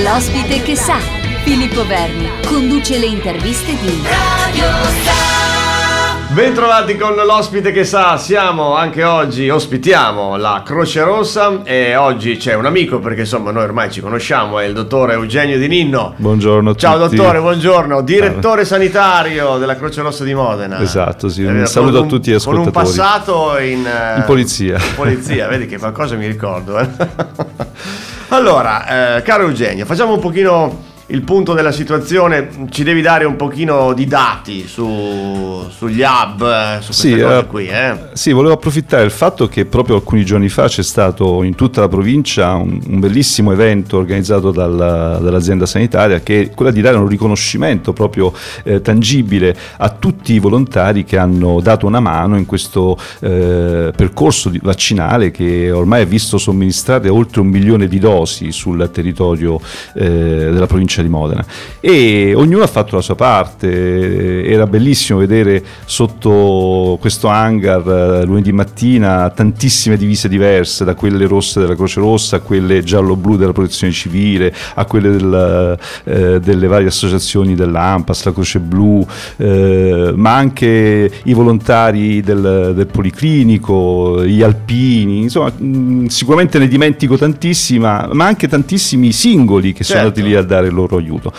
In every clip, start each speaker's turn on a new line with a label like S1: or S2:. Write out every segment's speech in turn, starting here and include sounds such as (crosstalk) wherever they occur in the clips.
S1: L'ospite che sa, Filippo Verni, conduce le interviste di Radio Star.
S2: Bentrovati con l'ospite che sa, siamo anche oggi, ospitiamo la Croce Rossa e oggi c'è un amico perché insomma noi ormai ci conosciamo, è il dottore Eugenio Di Ninno.
S3: Buongiorno a
S2: Ciao
S3: tutti.
S2: dottore, buongiorno, direttore sanitario della Croce Rossa di Modena.
S3: Esatto, sì, un saluto
S2: con
S3: a tutti gli
S2: Con un
S3: ascoltatori.
S2: passato in,
S3: In polizia.
S2: in polizia, vedi che qualcosa mi ricordo. eh. (laughs) allora, eh, caro Eugenio, facciamo un pochino il punto della situazione, ci devi dare un pochino di dati su- sugli hub, eh, su
S3: Sì, eh,
S2: qui. Eh.
S3: Sì, volevo approfittare del fatto che proprio alcuni giorni fa c'è stato in tutta la provincia un, un bellissimo evento organizzato dalla- dall'azienda sanitaria che è quella di dare un riconoscimento proprio eh, tangibile a tutti i volontari che hanno dato una mano in questo eh, percorso vaccinale che ormai ha visto somministrate oltre un milione di dosi sul territorio eh, della provincia di Modena. E ognuno ha fatto la sua parte. Era bellissimo vedere sotto questo hangar eh, lunedì mattina tantissime divise diverse da quelle rosse della Croce Rossa a quelle giallo-blu della Protezione Civile a quelle del, eh, delle varie associazioni dell'AMPAS, la Croce Blu eh, ma anche i volontari del, del Policlinico gli alpini. Insomma mh, sicuramente ne dimentico tantissima ma anche tantissimi singoli che sono
S2: Certo.
S3: andati lì a dare il loro aiuto.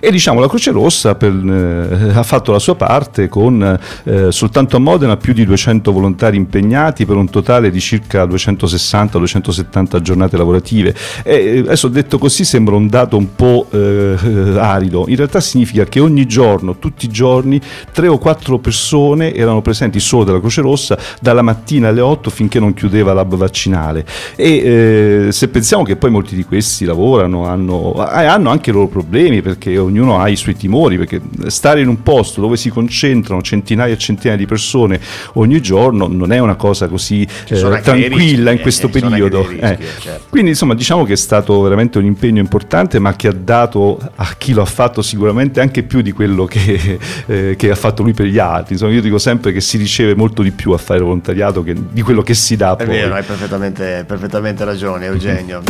S3: E diciamo la Croce Rossa per, eh, (laughs) ha fatto la sua parte con eh, soltanto a Modena più di 200 volontari impegnati per un totale di circa 260-270 giornate lavorative. E, eh, adesso detto così sembra un dato un po' eh, (laughs) arido, in realtà significa che ogni giorno, tutti i giorni, tre o quattro persone erano presenti solo della Croce Rossa dalla mattina alle 8 finché non chiudeva l'hub vaccinale. E eh, se pensiamo che poi molti di questi lavorano, hanno, hanno anche i loro problemi perché ognuno ha i suoi timori, perché stare in un posto dove si concentrano centinaia e centinaia di persone ogni giorno non è una cosa così eh, tranquilla in questo
S2: eh, anche
S3: periodo.
S2: rischi,
S3: eh.
S2: certo.
S3: Quindi insomma diciamo che è stato veramente un impegno importante ma che ha dato a chi lo ha fatto sicuramente anche più di quello che, eh, che ha fatto lui per gli altri. Insomma io dico sempre che si riceve molto di più a fare volontariato che di quello che si dà
S2: È
S3: poi.
S2: vero, hai perfettamente, perfettamente ragione Eugenio.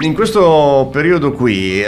S2: In questo periodo qui,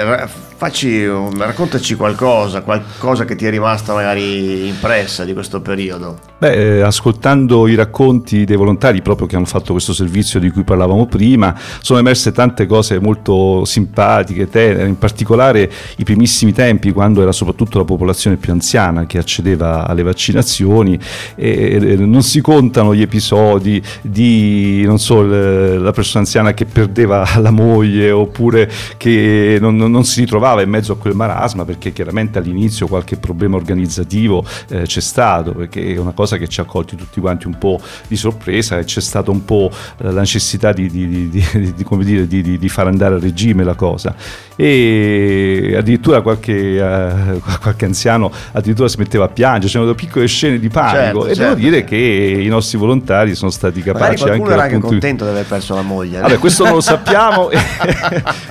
S2: facci, raccontaci qualcosa, qualcosa che ti è rimasta magari impressa di questo periodo.
S3: Beh, eh, ascoltando i racconti dei volontari proprio che hanno fatto questo servizio di cui parlavamo prima, sono emerse tante cose molto simpatiche, tenere, in particolare i primissimi tempi quando era soprattutto la popolazione più anziana che accedeva alle vaccinazioni e, non si contano gli episodi di, non so, la persona anziana che perdeva (laughs) la moglie oppure che non- non si ritrovava in mezzo a quel marasma perché chiaramente all'inizio qualche problema organizzativo eh, c'è stato, perché è una cosa che ci ha colti tutti quanti un po' di sorpresa e c'è stata un po' eh, la necessità di, di- di- (laughs) dire, di- far andare a regime la cosa. E addirittura qualche, eh, (laughs) qualche anziano addirittura si metteva a piangere, c'erano piccole scene di panico
S2: Certo,
S3: e
S2: certo,
S3: devo dire
S2: certo.
S3: che i nostri volontari sono stati capaci
S2: qualcuno
S3: anche
S2: era
S3: dal
S2: anche contento di aver perso la moglie.
S3: Vabbè, questo non lo sappiamo, (laughs) il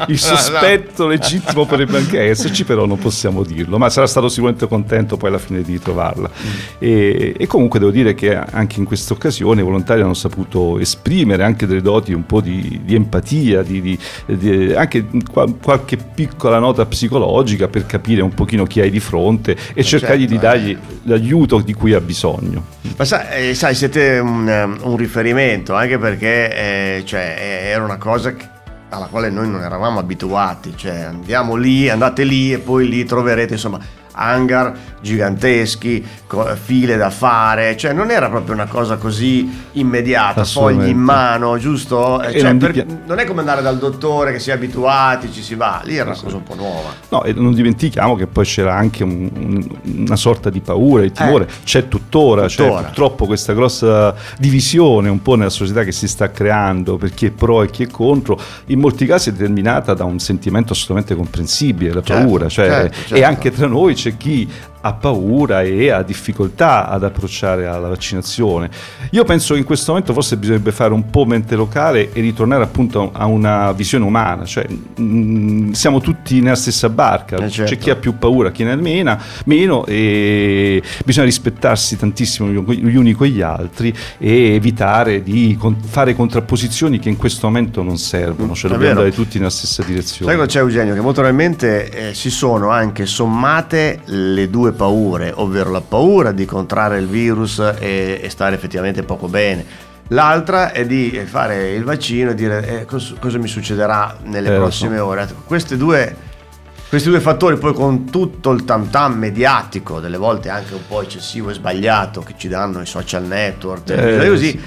S2: no.
S3: sospetto legittimo potrebbe anche esserci, però non possiamo dirlo, ma sarà stato sicuramente contento poi alla fine di ritrovarla. E, e comunque devo dire che anche in questa occasione i volontari hanno saputo esprimere anche delle doti un po' di, di empatia, di, di- di- anche qual- qualche piccola nota psicologica per capire un pochino chi hai di fronte e cercargli
S2: certo,
S3: di dargli l'aiuto di cui ha bisogno.
S2: Ma sai, eh, sai, siete un, un riferimento anche perché eh, cioè, eh, era una cosa che- alla quale noi non eravamo abituati, cioè andiamo lì, andate lì e poi lì troverete insomma hangar giganteschi, file da fare, cioè non era proprio una cosa così immediata, fogli in mano, giusto? Eh, cioè,
S3: non
S2: per- non è come andare dal dottore che si è abituati, ci si va, lì era una cosa un po' nuova.
S3: No, e non dimentichiamo che poi c'era anche un- un- una sorta di paura, di timore, c'è tuttora, c'è
S2: Eh. Tuttora.
S3: purtroppo questa grossa divisione un po' nella società che si sta creando per chi è pro e chi è contro, in molti casi è determinata da un sentimento assolutamente comprensibile, la
S2: Certo,
S3: paura, cioè,
S2: certo, certo.
S3: e anche tra noi c'è chi ha paura e ha difficoltà ad approcciare alla vaccinazione. Io penso che in questo momento forse bisognerebbe fare un po' mente locale e ritornare appunto a una visione umana, cioè mh, mm, siamo tutti nella stessa barca, eh certo. c'è chi ha più paura, chi ne ha meno, meno e bisogna rispettarsi tantissimo gli uni con gli altri e evitare di fare contrapposizioni che in questo momento non servono, cioè dobbiamo andare tutti nella stessa direzione.
S2: Sai cosa c'è Eugenio? Che molto probabilmente eh, si sono anche sommate le due paure, ovvero la paura di contrarre il virus e, e stare effettivamente poco bene. L'altra è di fare il vaccino e dire eh, cosa, cosa, mi succederà nelle eh, prossime so. ore. Queste due questi due fattori poi con tutto il tam tam mediatico, delle volte anche un po' eccessivo e sbagliato che ci danno i social network, eh, così, sì.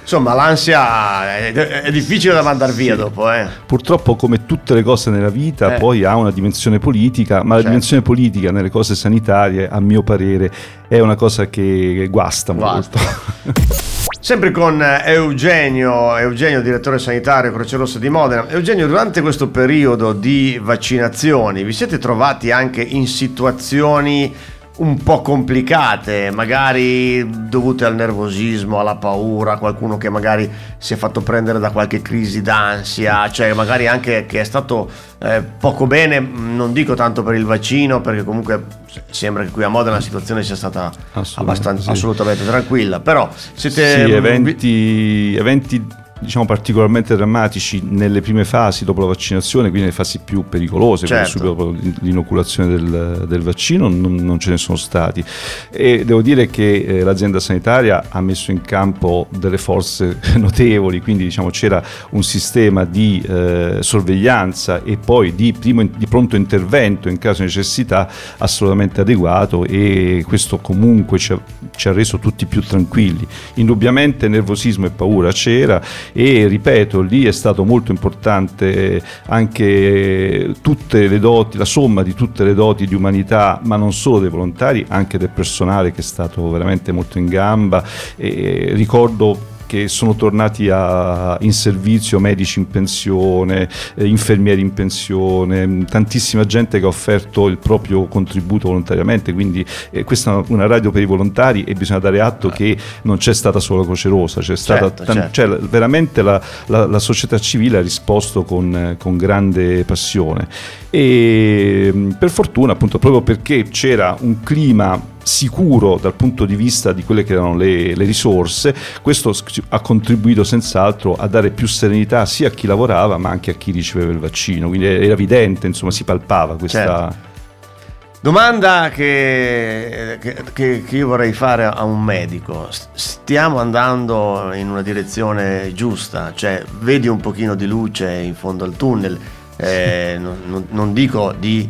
S2: insomma l'ansia è, è, difficile da mandare via sì. dopo. Eh.
S3: Purtroppo come tutte le cose nella vita eh. poi ha una dimensione politica, ma certo. la dimensione politica nelle cose sanitarie a mio parere è una cosa che guasta, guasta. molto. (laughs)
S2: Sempre con eh, Eugenio, Eugenio, direttore sanitario Croce Rossa di Modena. Eugenio, durante questo periodo di vaccinazioni vi siete trovati anche in situazioni un po' complicate, magari dovute al nervosismo, alla paura, qualcuno che magari si è fatto prendere da qualche crisi d'ansia, cioè magari anche che è stato eh, poco bene, non dico tanto per il vaccino, perché comunque sembra che qui a Modena la situazione sia stata assolutamente, sì. assolutamente tranquilla, però siete...
S3: Sì, eventi, eventi diciamo particolarmente drammatici nelle prime fasi dopo la vaccinazione, quindi nelle fasi più pericolose, certo. subito dopo l'inoculazione del, del vaccino, non, non, ce ne sono stati. E devo dire che eh, l'azienda sanitaria ha messo in campo delle forze (laughs) notevoli, quindi diciamo, c'era un sistema di eh, sorveglianza e poi di, primo, di pronto intervento in caso di necessità assolutamente adeguato e questo comunque ci ha, ci ha reso tutti più tranquilli. Indubbiamente nervosismo e paura c'era e ripeto lì è stato molto importante anche tutte le doti, la somma di tutte le doti di umanità, ma non solo dei volontari, anche del personale che è stato veramente molto in gamba. E ricordo che sono tornati a, in servizio, medici in pensione, eh, infermieri in pensione, tantissima gente che ha offerto il proprio contributo volontariamente, quindi eh, questa è una radio per i volontari e bisogna dare atto che non c'è stata solo Croce Rosa, c'è stata certo, tan- certo. Cioè, veramente la, la, la, società civile ha risposto con, con grande passione e per fortuna appunto proprio perché c'era un clima sicuro dal punto di vista di quelle che erano le, le, risorse, questo ha contribuito senz'altro a dare più serenità sia a chi lavorava ma anche a chi riceveva il vaccino, quindi era evidente, insomma si palpava questa...
S2: Certo. Domanda che, che, che, io vorrei fare a un medico, stiamo andando in una direzione giusta, cioè vedi un pochino di luce in fondo al tunnel, eh, non, non, non dico di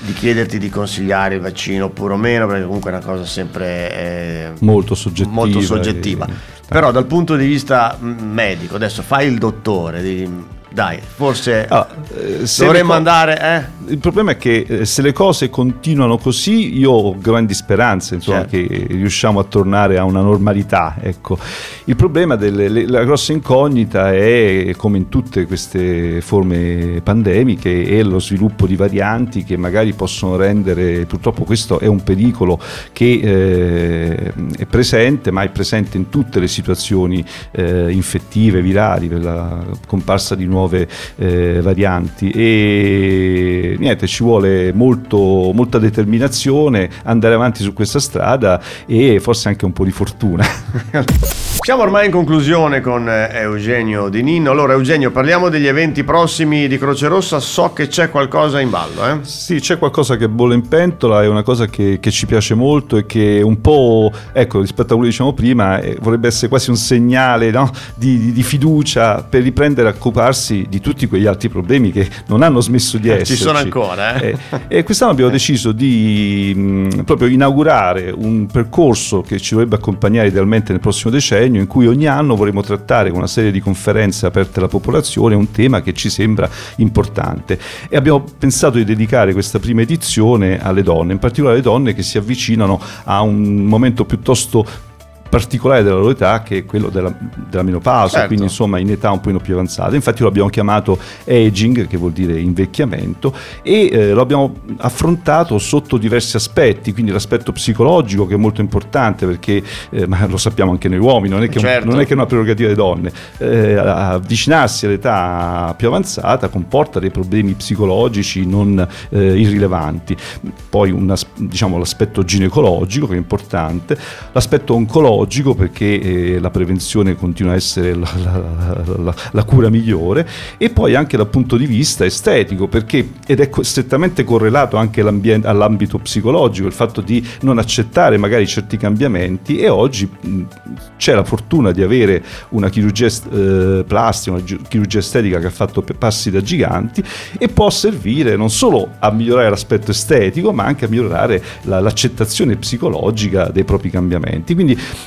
S2: di chiederti di consigliare il vaccino oppure meno, perché comunque è una cosa sempre eh,
S3: molto soggettiva.
S2: Molto soggettiva. E... Però dal punto di vista medico, adesso fai il dottore, di, dai, forse allora, eh, dovremmo co- andare.
S3: Eh? Il problema è che eh, se le cose continuano così, io ho grandi speranze insomma, certo. che riusciamo a tornare a una normalità. Ecco. Il problema della grossa incognita è, come in tutte queste forme pandemiche, è lo sviluppo di varianti che magari possono rendere, purtroppo questo è un pericolo che eh, è presente, ma è presente in tutte le situazioni eh, infettive, virali, per la comparsa di nuovi nuove eh, varianti e niente, ci vuole molto, molta determinazione, andare avanti su questa strada e forse anche un po' di fortuna. (laughs)
S2: Siamo ormai in conclusione con eh, Eugenio Di Nino. Allora Eugenio, parliamo degli eventi prossimi di Croce Rossa, so che c'è qualcosa in ballo. Eh?
S3: Sì, c'è qualcosa che bolle in pentola, è una cosa che, che ci piace molto e che un po', ecco, rispetto a quello che dicevamo prima, eh, vorrebbe essere quasi un segnale no? di, di, di, fiducia per riprendere a occuparsi di tutti quegli altri problemi che non hanno smesso di esserci.
S2: Ci sono ancora. Eh?
S3: e quest'anno abbiamo deciso di mh, proprio inaugurare un percorso che ci dovrebbe accompagnare idealmente nel prossimo decennio in cui ogni anno vorremmo trattare con una serie di conferenze aperte alla popolazione un tema che ci sembra importante. E abbiamo pensato di dedicare questa prima edizione alle donne, in particolare alle donne che si avvicinano a un momento piuttosto particolare della loro età che è quello della, della menopausa, certo. quindi insomma in età un po' più avanzata. Infatti lo abbiamo chiamato aging, che vuol dire invecchiamento, e eh, lo abbiamo affrontato sotto diversi aspetti, quindi l'aspetto psicologico che è molto importante perché, eh, ma lo sappiamo anche noi uomini, non è che, certo. non è, che una prerogativa delle donne, eh, avvicinarsi all'età più avanzata comporta dei problemi psicologici non eh, irrilevanti. Poi una, diciamo, l'aspetto ginecologico che è importante, l'aspetto oncologico perché eh, la prevenzione continua a essere la, la, la, la, cura migliore e poi anche dal punto di vista estetico perché ed è strettamente correlato anche all'ambito psicologico il fatto di non accettare magari certi cambiamenti e oggi mh, c'è la fortuna di avere una chirurgia eh, plastica, una chirurgia estetica che ha fatto passi da giganti e può servire non solo a migliorare l'aspetto estetico ma anche a migliorare la, l'accettazione psicologica dei propri cambiamenti. Quindi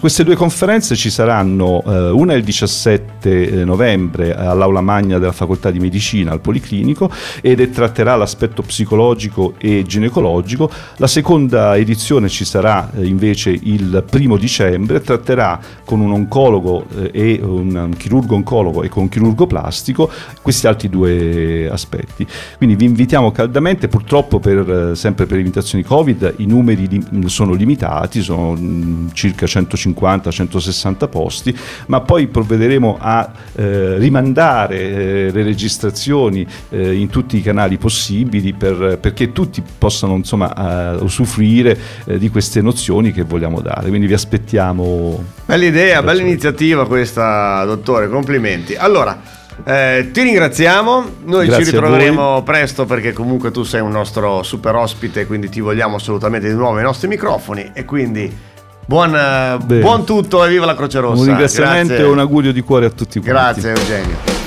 S3: queste due conferenze ci saranno, eh, una il 17 eh, novembre all'aula magna della facoltà di medicina al Policlinico ed tratterà l'aspetto psicologico e ginecologico, la seconda edizione ci sarà eh, invece il primo dicembre, tratterà con un oncologo eh, e un, un chirurgo oncologo e con un chirurgo plastico questi altri due aspetti. Quindi vi invitiamo caldamente, purtroppo per, eh, sempre per limitazioni Covid i numeri li, sono limitati, sono mh, mm, circa 150 150-160 posti, ma poi provvederemo a eh, rimandare eh, le registrazioni eh, in tutti i canali possibili per, perché tutti possano insomma, usufruire eh, di queste nozioni che vogliamo dare. Quindi vi aspettiamo.
S2: Bella idea, bella iniziativa questa, dottore, complimenti. Allora, eh, ti ringraziamo, noi Grazie ci ritroveremo presto perché comunque tu sei un nostro super ospite, quindi ti vogliamo assolutamente di nuovo ai nostri microfoni e quindi Buon, buon, tutto e viva la Croce Rossa.
S3: Un ringraziamento Grazie. e un augurio di cuore a tutti
S2: quanti. Grazie Eugenio.